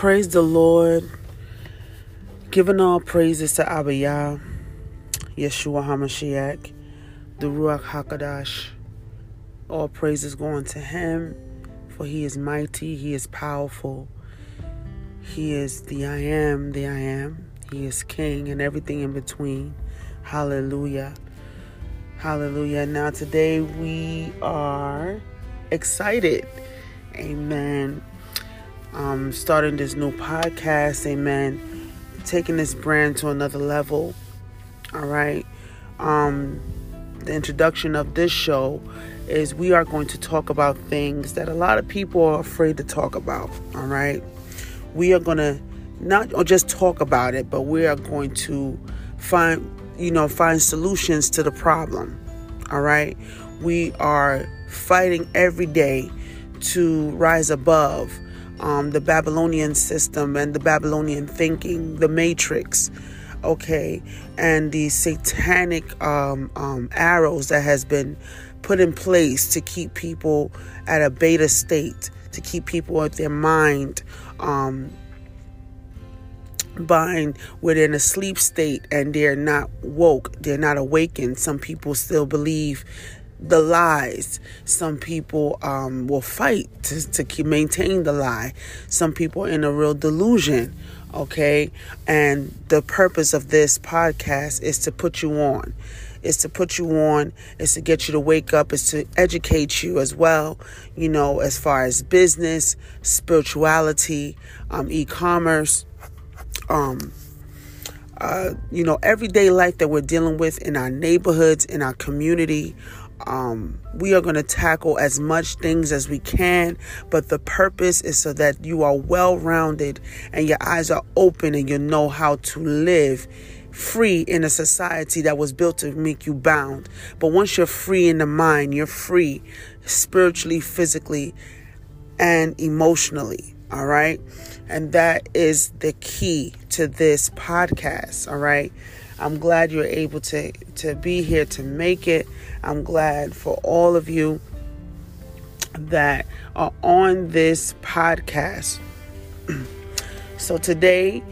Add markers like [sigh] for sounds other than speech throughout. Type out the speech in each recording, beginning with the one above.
Praise the Lord. Giving all praises to Abba Yah, Yeshua HaMashiach, the Ruach HaKadosh. All praises going to Him, for He is mighty, He is powerful. He is the I am, the I am. He is King and everything in between. Hallelujah. Hallelujah. Now, today we are excited. Amen um, starting this new podcast, amen, taking this brand to another level. All right. Um, the introduction of this show is we are going to talk about things that a lot of people are afraid to talk about. All right. We are going to not just talk about it, but we are going to find, you know, find solutions to the problem. All right. We are fighting every day to rise above um, the Babylonian system and the Babylonian thinking, the matrix, okay, and the satanic um, um, arrows that has been put in place to keep people at a beta state, to keep people with their mind um, bind where they're in a sleep state and they're not woke, they're not awakened. Some people still believe the lies. Some people um, will fight to, to keep, maintain the lie. Some people in a real delusion. Okay. And the purpose of this podcast is to put you on. Is to put you on, is to get you to wake up, is to educate you as well, you know, as far as business, spirituality, um, e commerce, um, uh, you know, everyday life that we're dealing with in our neighborhoods, in our community, um, we are going to tackle as much things as we can, but the purpose is so that you are well rounded and your eyes are open and you know how to live free in a society that was built to make you bound. But once you're free in the mind, you're free spiritually, physically, and emotionally. All right. And that is the key to this podcast. All right. I'm glad you're able to, to be here to make it. I'm glad for all of you that are on this podcast. [clears throat] so today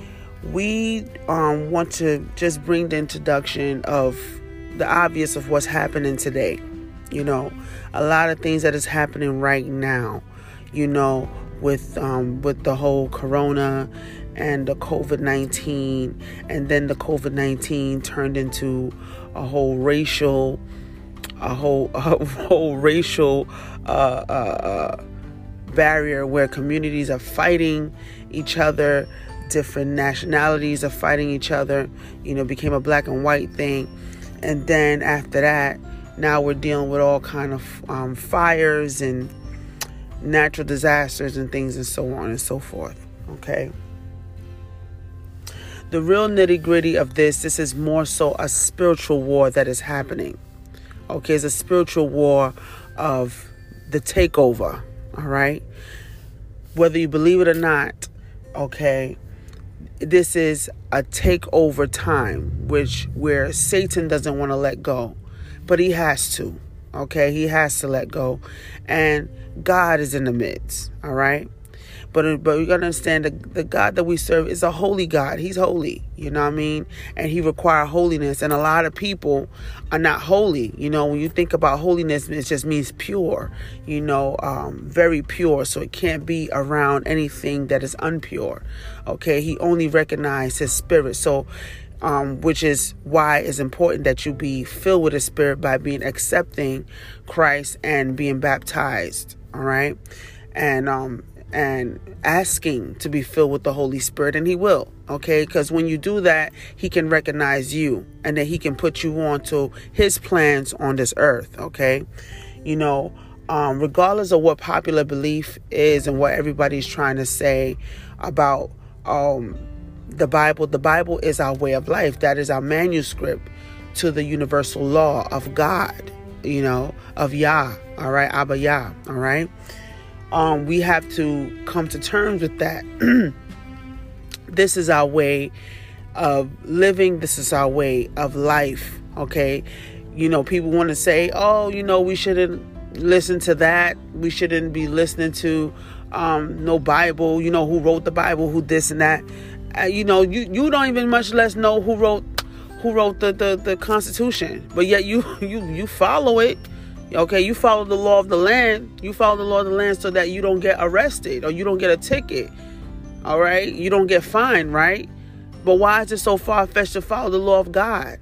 we um, want to just bring the introduction of the obvious of what's happening today. You know, a lot of things that is happening right now. You know, with um, with the whole corona and the COVID 19, and then the COVID 19 turned into a whole racial, a whole, [laughs] a whole racial uh, uh, uh, barrier where communities are fighting each other, different nationalities are fighting each other, you know, became a black and white thing. And then after that, now we're dealing with all kind of um, fires and natural disasters and things and so on and so forth. Okay the real nitty gritty of this, this is more so a spiritual war that is happening. Okay, it's a spiritual war of the takeover. All right. Whether you believe it or not, okay, this is a takeover time, which where Satan doesn't want to let go, but he has to. Okay, he has to let go, and God is in the midst. All right. But but we gotta understand the, the God that we serve is a holy God. He's holy. You know what I mean? And he requires holiness. And a lot of people are not holy. You know, when you think about holiness, it just means pure, you know, um, very pure. So it can't be around anything that is unpure. Okay. He only recognizes his spirit. So um, which is why it's important that you be filled with the Spirit by being accepting Christ and being baptized. All right, and um, and asking to be filled with the Holy Spirit, and He will, okay? Because when you do that, He can recognize you and then He can put you on to His plans on this earth, okay? You know, um, regardless of what popular belief is and what everybody's trying to say about um, the Bible, the Bible is our way of life. That is our manuscript to the universal law of God, you know, of Yah, all right, Abba Yah, all right? um, we have to come to terms with that. [clears throat] this is our way of living, this is our way of life, okay? You know, people want to say, oh, you know, we shouldn't listen to that, we shouldn't be listening to um, no Bible. You know who wrote the Bible, who this and that. Uh, you know, you you don't even much less know who wrote who wrote the, the the Constitution, but yet you [laughs] you you follow it. Okay, you follow the law of the land. You follow the law of the land so that you don't get arrested or you don't get a ticket. All right, you don't get fined, right? But why is it so far fetched to follow the law of God?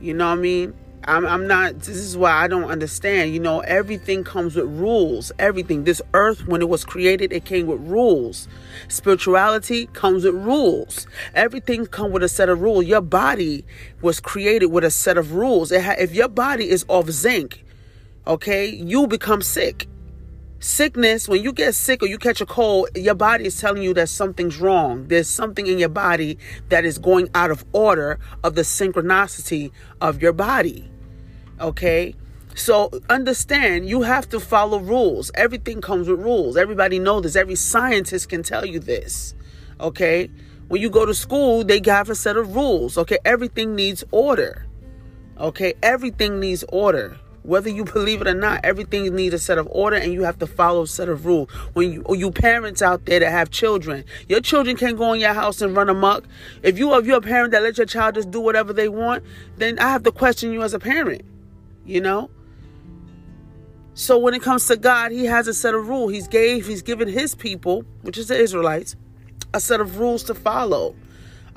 You know what I mean? I'm, I'm not, this is why I don't understand. You know, everything comes with rules. Everything. This earth, when it was created, it came with rules. Spirituality comes with rules. Everything comes with a set of rules. Your body was created with a set of rules. Ha- if your body is off zinc, okay, you become sick. Sickness, when you get sick or you catch a cold, your body is telling you that something's wrong. There's something in your body that is going out of order of the synchronicity of your body. Okay? So understand you have to follow rules. Everything comes with rules. Everybody knows this. Every scientist can tell you this. Okay? When you go to school, they have a set of rules. Okay? Everything needs order. Okay? Everything needs order. Whether you [laughs] believe it or not, everything needs a set of order and you have to follow a set of rules. When you, you parents out there that have children, your children can't go in your house and run amok. If you if you're a parent that let your child just do whatever they want, then I have to question you as a parent. You know? So when it comes to God, he has a set of rules. He's gave, he's given his people, which is the Israelites, a set of rules to follow.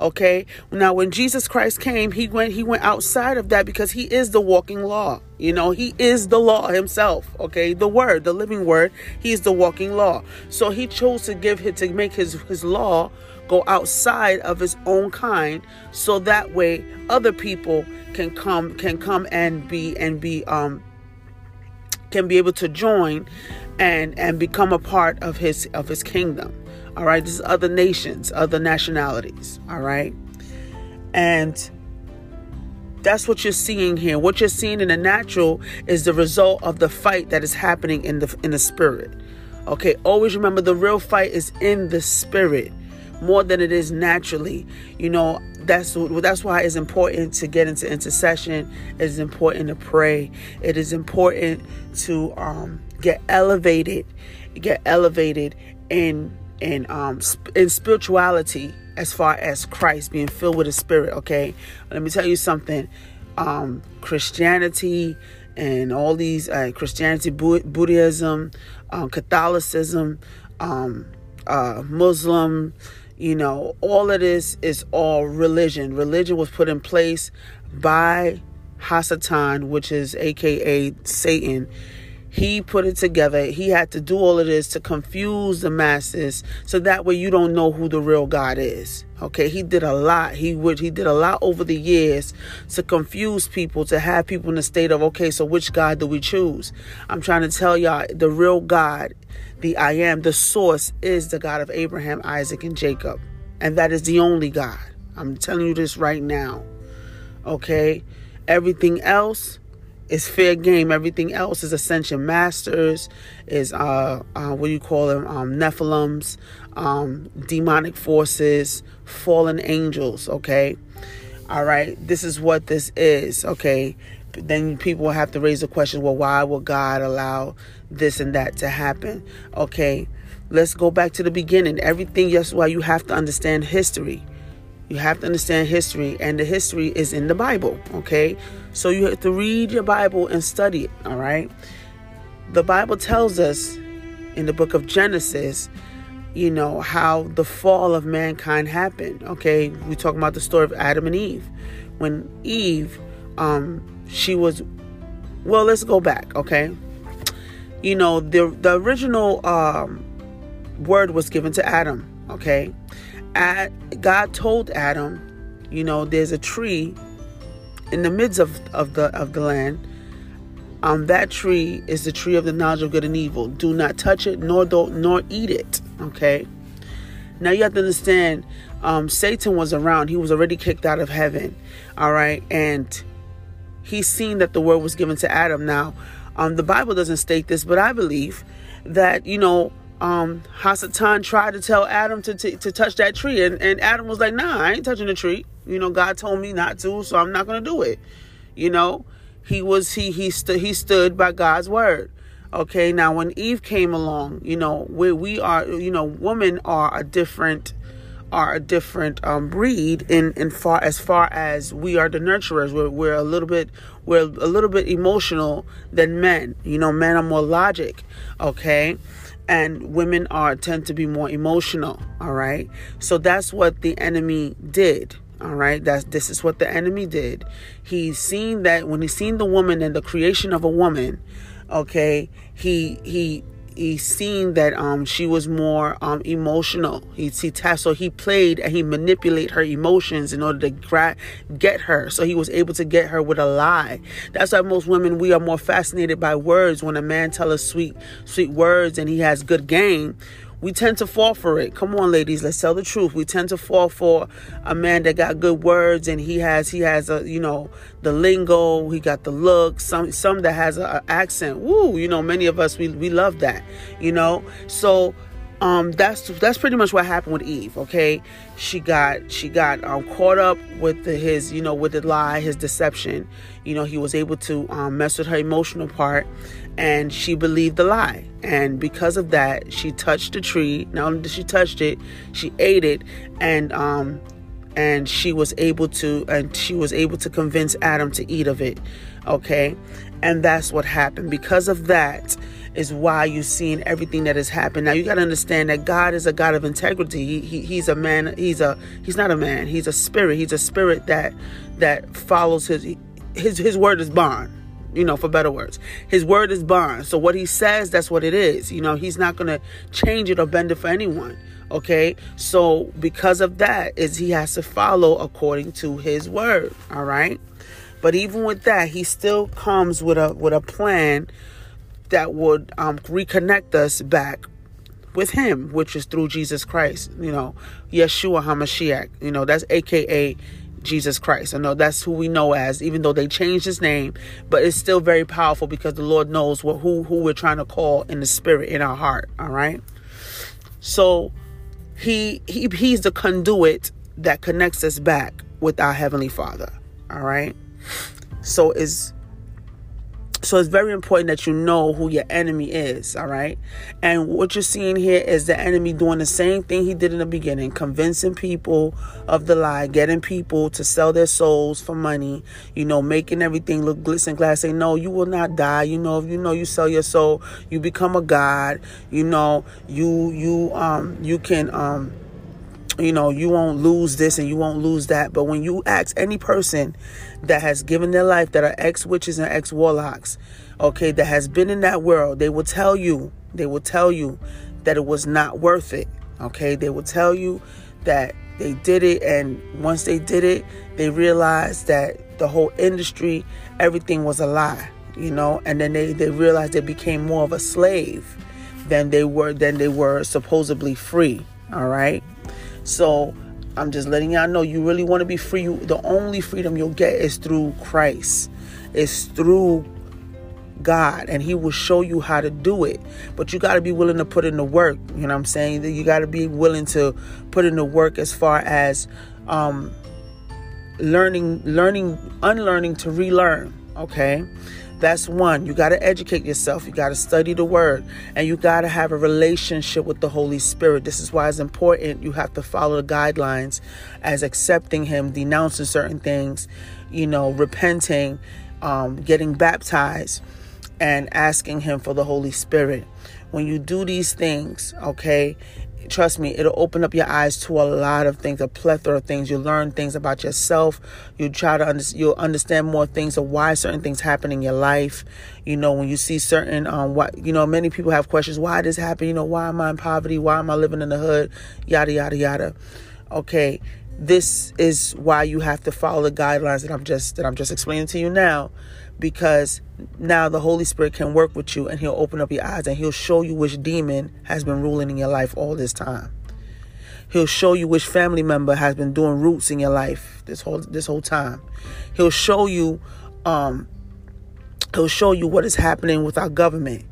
Okay. Now, when Jesus Christ came, he went he went outside of that because he is the walking law. You know, he is the law himself. Okay, the word, the living word. He is the walking law. So he chose to give it to make his his law go outside of his own kind, so that way other people can come can come and be and be um can be able to join and and become a part of his of his kingdom. All right, this is other nations, other nationalities. All right, and that's what you're seeing here. What you're seeing in the natural is the result of the fight that is happening in the in the spirit. Okay, always remember the real fight is in the spirit more than it is naturally. You know, that's that's why it's important to get into intercession. It is important to pray. It is important to um, get elevated, get elevated in in um in spirituality as far as Christ being filled with the Spirit. Okay, let me tell you something. Um, Christianity and all these uh, Christianity, Buddhism, um, Catholicism, um, uh, Muslim, you know, all of this is all religion. Religion was put in place by Hasatan, which is AKA Satan he put it together. He had to do all of this to confuse the masses so that way you don't know who the real God is. Okay, he did a lot. He would he did a lot over the years to confuse people, to have people in the state of okay, so which God do we choose? I'm trying to tell y'all the real God, the I am, the source is the God of Abraham, Isaac, and Jacob. And that is the only God. I'm telling you this right now. Okay? Everything else is fair game. Everything else is ascension masters, is uh, uh what do you call them? Um, Nephilims, um, demonic forces, fallen angels. Okay, all right. This is what this is. Okay. Then people will have to raise the question: Well, why would God allow this and that to happen? Okay. Let's go back to the beginning. Everything, yes, why you have to understand history. You have to understand history, and the history is in the Bible, okay? So you have to read your Bible and study it, all right? The Bible tells us in the book of Genesis, you know, how the fall of mankind happened, okay? We talk about the story of Adam and Eve. When Eve, um, she was, well, let's go back, okay? You know, the, the original um, word was given to Adam, okay? God told Adam, you know, there's a tree in the midst of, of the of the land. Um, that tree is the tree of the knowledge of good and evil. Do not touch it, nor do, nor eat it. Okay. Now you have to understand, um, Satan was around. He was already kicked out of heaven. All right, and he's seen that the word was given to Adam. Now, um, the Bible doesn't state this, but I believe that you know um, Hasatan tried to tell Adam to, to, to touch that tree, and, and Adam was like, "Nah, I ain't touching the tree. You know, God told me not to, so I'm not gonna do it." You know, he was he he stood he stood by God's word. Okay, now when Eve came along, you know, where we are, you know, women are a different are a different um, breed in in far as far as we are the nurturers. We're we're a little bit we're a little bit emotional than men. You know, men are more logic, okay, and women are tend to be more emotional. All right, so that's what the enemy did. All right, that's this is what the enemy did. He's seen that when he's seen the woman and the creation of a woman, okay, he he he seen that um she was more um emotional. He he so he played and he manipulated her emotions in order to gra- get her. So he was able to get her with a lie. That's why most women we are more fascinated by words. When a man tell us sweet sweet words and he has good game, we tend to fall for it. Come on, ladies, let's tell the truth. We tend to fall for a man that got good words and he has he has a you know the lingo, he got the look, some some that has an accent. Woo, you know, many of us we we love that, you know. So um, that's that's pretty much what happened with Eve. Okay, she got she got um, caught up with the, his you know with the lie, his deception. You know, he was able to um, mess with her emotional part, and she believed the lie. And because of that, she touched the tree. Not only did she touched it, she ate it, and um, and she was able to and she was able to convince Adam to eat of it. Okay, and that's what happened. Because of that is why you're seeing everything that has happened. Now you got to understand that God is a God of integrity. He, he, he's a man. He's a he's not a man. He's a spirit. He's a spirit that that follows his his his word is bond. You know, for better words, his word is bond. So what he says, that's what it is. You know, he's not going to change it or bend it for anyone. Okay, so because of that, is he has to follow according to his word. All right, but even with that, he still comes with a with a plan that would um, reconnect us back with him, which is through Jesus Christ, you know, Yeshua HaMashiach, you know, that's AKA Jesus Christ. I know that's who we know as, even though they changed his name, but it's still very powerful because the Lord knows what who who we're trying to call in the spirit in our heart. All right. So he he he's the conduit that connects us back with our heavenly Father. All right. So is so it's very important that you know who your enemy is, all right? And what you're seeing here is the enemy doing the same thing he did in the beginning, convincing people of the lie, getting people to sell their souls for money, you know, making everything look glitz and glass. Say, no, you will not die. You know, if you know you sell your soul, you become a god. You know, you you um you can um you know, you won't lose this and you won't lose that. But when you ask any person that has given their life, that are ex witches and ex warlocks, okay, that has been in that world, they will tell you, they will tell you that it was not worth it. Okay, they will tell you that they did it, and once they did it, they realized that the whole industry, everything was a lie, you know, and then they, they realized they became more of a slave than they were than they were supposedly free. All right. So I'm just letting y'all know you really want to be free. You, the only freedom you'll get is through Christ. It's through God and he will show you how to do it. But you got to be willing to put in the work, you know what I'm saying? You got to be willing to put in the work as far as um learning learning unlearning to relearn, okay? That's one. You got to educate yourself. You got to study the word and you got to have a relationship with the Holy Spirit. This is why it's important. You have to follow the guidelines as accepting Him, denouncing certain things, you know, repenting, um, getting baptized, and asking Him for the Holy Spirit. When you do these things, okay, trust me, it'll open up your eyes to a lot of things, a plethora of things. You'll learn things about yourself. You try to under, you'll understand more things of why certain things happen in your life. You know, when you see certain, um, what you know, many people have questions. Why this happen? You know, why am I in poverty? Why am I living in the hood? Yada yada yada. Okay, this is why you have to follow the guidelines that I'm just that I'm just explaining to you now because now the Holy Spirit can work with you and he'll open up your eyes and he'll show you which demon has been ruling in your life all this time. He'll show you which family member has been doing roots in your life this whole this whole time. He'll show you um he'll show you what is happening with our government.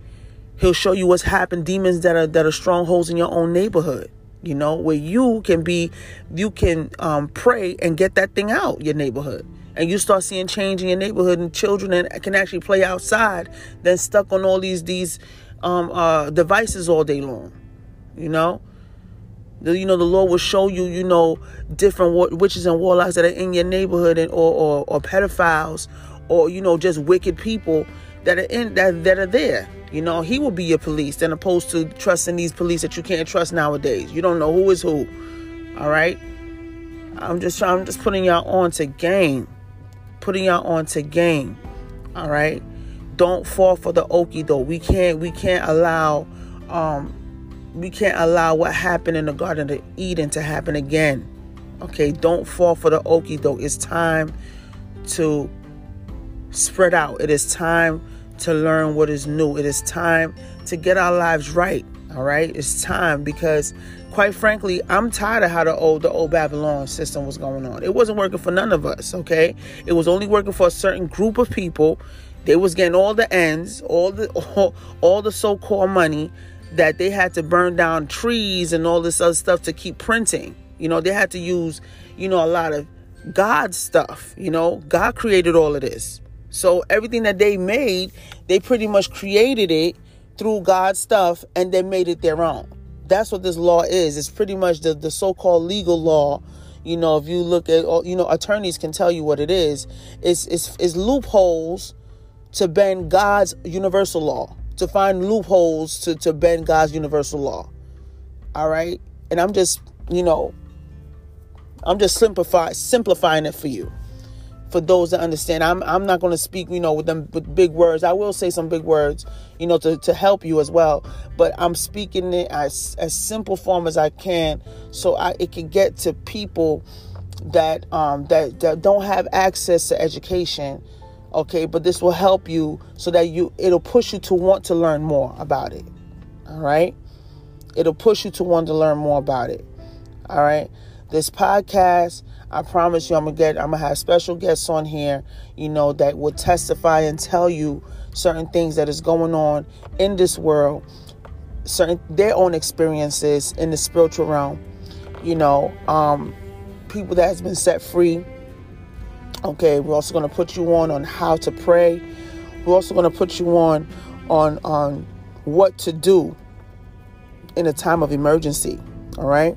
He'll show you what's happened demons that are that are strongholds in your own neighborhood you know where you can be you can um, pray and get that thing out your neighborhood and you start seeing change in your neighborhood and children and can actually play outside than stuck on all these these um, uh, devices all day long. You know, the, you know the Lord will show you you know different witches and warlocks that are in your neighborhood and or, or or pedophiles or you know just wicked people that are in that that are there. You know, He will be your police, than opposed to trusting these police that you can't trust nowadays. You don't know who is who. All right. I'm just I'm just putting y'all on to game. Putting y'all on to game. All right. Don't fall for the okey though. We can't we can't allow um we can't allow what happened in the Garden of Eden to happen again. Okay, don't fall for the okey doke. It's time to spread out. It is time to learn what is new. It is time to get our lives right. All right, it's time because, quite frankly, I'm tired of how the old the old Babylon system was going on. It wasn't working for none of us. Okay, it was only working for a certain group of people. They was getting all the ends, all the [laughs] all, all the so-called money that they had to burn down trees and all this other stuff to keep printing. You know, they had to use, you know, a lot of God stuff. You know, God created all of this. So everything that they made, they pretty much created it through God's stuff and they made it their own. That's what this law is. It's pretty much the, the so-called legal law. You know, if you look at, oh, you know, attorneys can tell you what it is. It's, it's, it's loopholes to bend God's universal law, to find loopholes to, to bend God's universal law. All right. And I'm just, you know, I'm just simplify, simplifying it for you for those that understand. I'm I'm not going to speak, you know, with them with big words. I will say some big words, you know, to, to help you as well. But I'm speaking it as as simple form as I can, so I it can get to people that um that that don't have access to education. Okay, but this will help you so that you it'll push you to want to learn more about it. All right, it'll push you to want to learn more about it. All right, this podcast I promise you, I'm gonna get, I'm gonna have special guests on here, you know, that will testify and tell you certain things that is going on in this world, certain their own experiences in the spiritual realm, you know, um, people that has been set free. Okay, we're also gonna put you on on how to pray. We're also gonna put you on on on what to do in a time of emergency. All right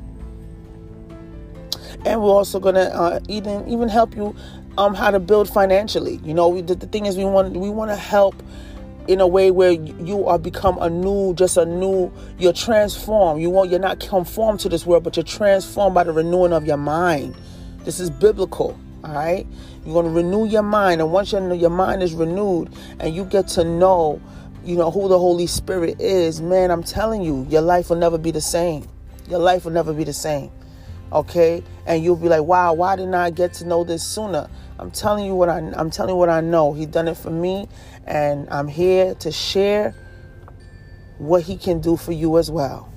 and we're also to uh, even even help you um, how to build financially. You know, the, the thing is, we want we want to help in a way where you are become a new, just a new. You're transformed. You want you're not conformed to this world, but you're transformed by the renewing of your mind. This is biblical. All right, you're going to renew your mind, and once your your mind is renewed, and you get to know, you know who the Holy Spirit is, man. I'm telling you, your life will never be the same. Your life will never be the same okay? And you'll be like wow why didn't i get to know this sooner? I'm telling you what I, i'm telling you what i know. He done it for me and i'm here to share what he can do for you as well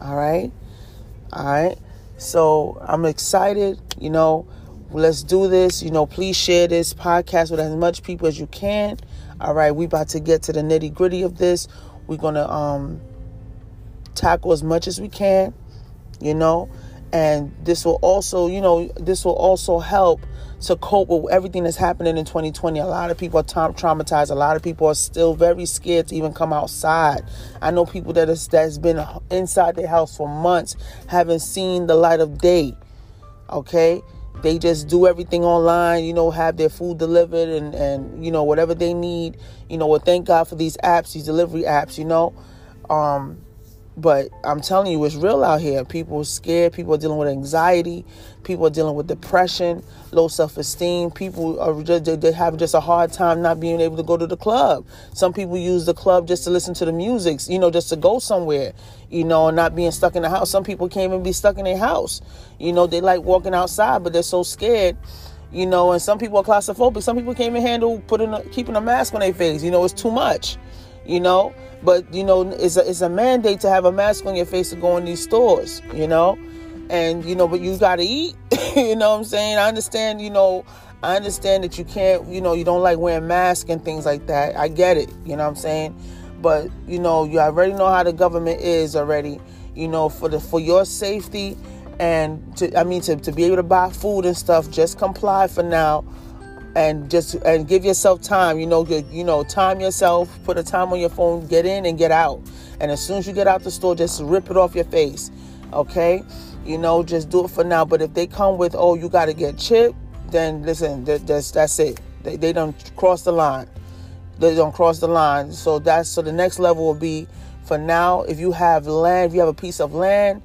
all right? All right? So i'm excited you know? Let's do this you know? Please share this podcast with as much people as you can all right? We about to get to the nitty gritty of this. We're gonna um tackle as much as we can you know and this will also you know this will also help to cope with everything that's happening in 2020 a lot of people are tra- traumatized. A lot of people are still very scared to even come outside. I know people that is that's been inside their house for months haven't seen the light of day okay? They just do everything online you know have their food delivered and and you know whatever they need. You know well thank god for these apps these delivery apps you know? Um but I'm telling you, it's real out here. People are scared. People are dealing with anxiety. People are dealing with depression, low self-esteem. People are just they have just a hard time not being able to go to the club. Some people use the club just to listen to the music, you know, just to go somewhere, you know, and not being stuck in the house. Some people can't even be stuck in their house. You know, they like walking outside, but they're so scared you know, and some people are claustrophobic. Some people can't even handle putting a, keeping a mask on their face. You know, it's too much you know. But you know, it's a it's a mandate to have a mask on your face to go in these stores, you know. And you know, but you got to eat. [laughs] you know what I'm saying? I understand. You know, I understand that you can't. You know, you don't like wearing masks and things like that. I get it. You know what I'm saying? But you know, you already know how the government is already. You know, for the for your safety and to I mean to, to be able to buy food and stuff, just comply for now and just and give yourself time. You know, you, you know, time yourself. Put a time on your phone. Get in and get out. And as soon as you get out the store, just rip it off your face. Okay, you know, just do it for now. But if they come with, oh, you got to get chipped, then listen, that, that's that's it. They, they don't cross the line. They don't cross the line. So that's so the next level will be for now. If you have land, if you have a piece of land,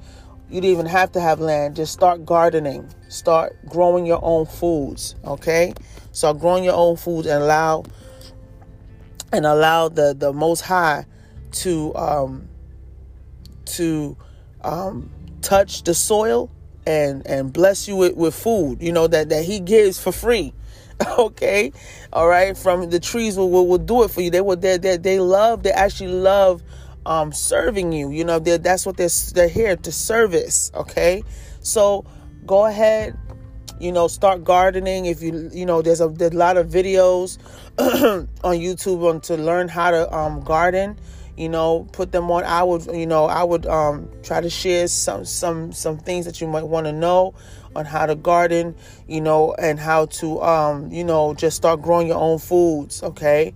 you don't even have to have land. Just start gardening. Start growing your own foods. Okay, start growing your own food and allow and allow the the Most High to um, to um, touch the soil and and bless you with, with food. You know that that He gives for free. [laughs] okay, all right. From the trees will, will, will do it for you. They will they they they love. They actually love um, serving you. You know, that's what they're they're here to service. Okay, so go ahead. You know, start gardening. If you you know, there's a there's a lot of videos [clears throat] on YouTube on to learn how to um, garden. You know, put them on. I would you know I would um, try to share some some some things that you might want to know on how to garden. You know, and how to um, you know just start growing your own foods. Okay,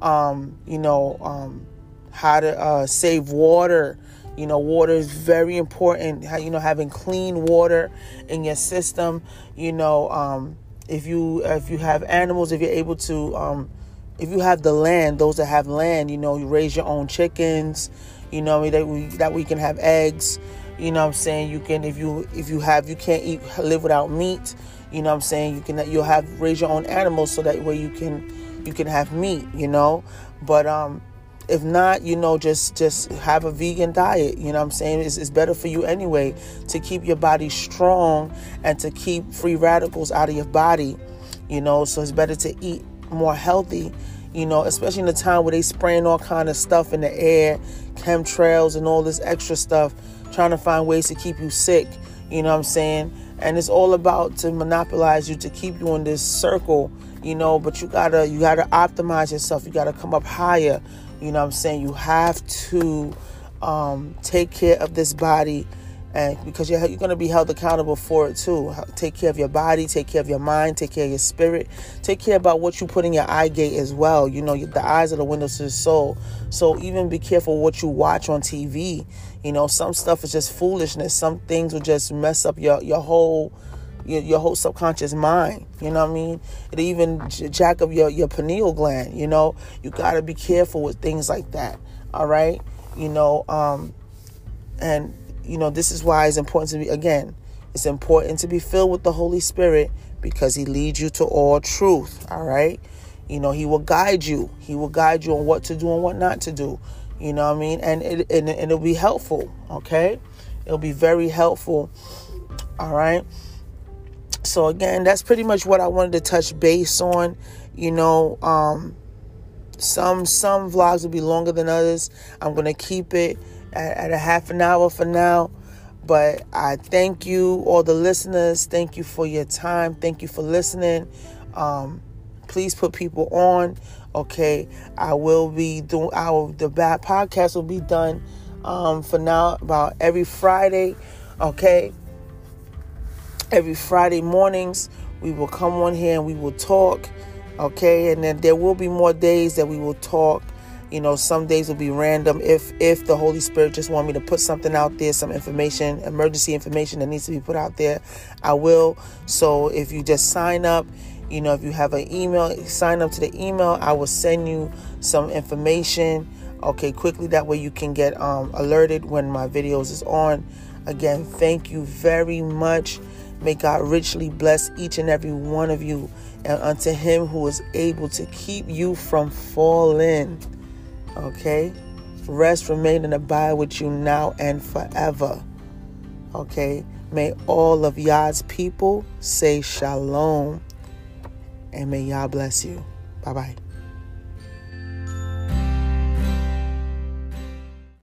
um, you know. Um, how to uh, save water. You know, water is very important. You know, having clean water in your system. You know, um, if you if you have animals, if you're able to, um, if you have the land, those that have land, you know, you raise your own chickens. You know, that we that we can have eggs. You know, I'm saying you can if you if you have you can't eat live without meat. You know, I'm saying you can you'll have raise your own animals so that way you can you can have meat. You know, but um if not you know just just have a vegan diet you know what i'm saying? It's, it's better for you anyway to keep your body strong and to keep free radicals out of your body you know? So it's better to eat more healthy you know especially in the time where they spraying all kind of stuff in the air chemtrails and all this extra stuff trying to find ways to keep you sick you know what i'm saying? And it's all about to monopolize you to keep you in this circle you know but you gotta you gotta optimize yourself. You gotta come up higher. You know what I'm saying? You have to um, take care of this body and because you're, you're going to be held accountable for it too. Take care of your body take care of your mind take care of your spirit. Take care about what you put in your eye gate as well. You know the eyes are the windows to the soul. So even be careful what you watch on tv you know some stuff is just foolishness. Some things will just mess up your your whole your, your whole subconscious mind. You know what I mean? It even jack up your, your pineal gland. You know, you got to be careful with things like that. All right. You know, um, and, you know, this is why it's important to be, again, it's important to be filled with the Holy Spirit because He leads you to all truth. All right. You know, He will guide you. He will guide you on what to do and what not to do. You know what I mean? And, it, and, and it'll be helpful. Okay. It'll be very helpful. All right so again that's pretty much what i wanted to touch base on you know um some some vlogs will be longer than others. I'm gonna keep it at, at a half an hour for now. But i thank you all the listeners. Thank you for your time. Thank you for listening. Um please put people on okay? I will be doing our the bad podcast will be done um for now about every friday okay every Friday mornings. We will come on here and we will talk. Okay, and then there will be more days that we will talk. You know, some days will be random if if the Holy Spirit just want me to put something out there, some information, emergency information that needs to be put out there, I will. So if you just sign up, you know, if you have an email, sign up to the email. I will send you some information. Okay, quickly that way you can get um, alerted when my videos is on. Again, thank you very much. May God richly bless each and every one of you, and unto him who is able to keep you from falling. Okay? Rest, remain, and abide with you now and forever. Okay? May all of Yah's people say shalom, and may Yah bless you. Bye bye.